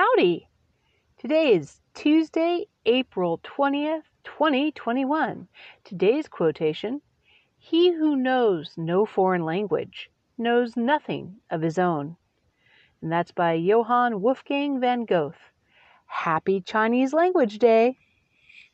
Howdy! Today is Tuesday, April 20th, 2021. Today's quotation He who knows no foreign language knows nothing of his own. And that's by Johann Wolfgang von Goethe. Happy Chinese Language Day!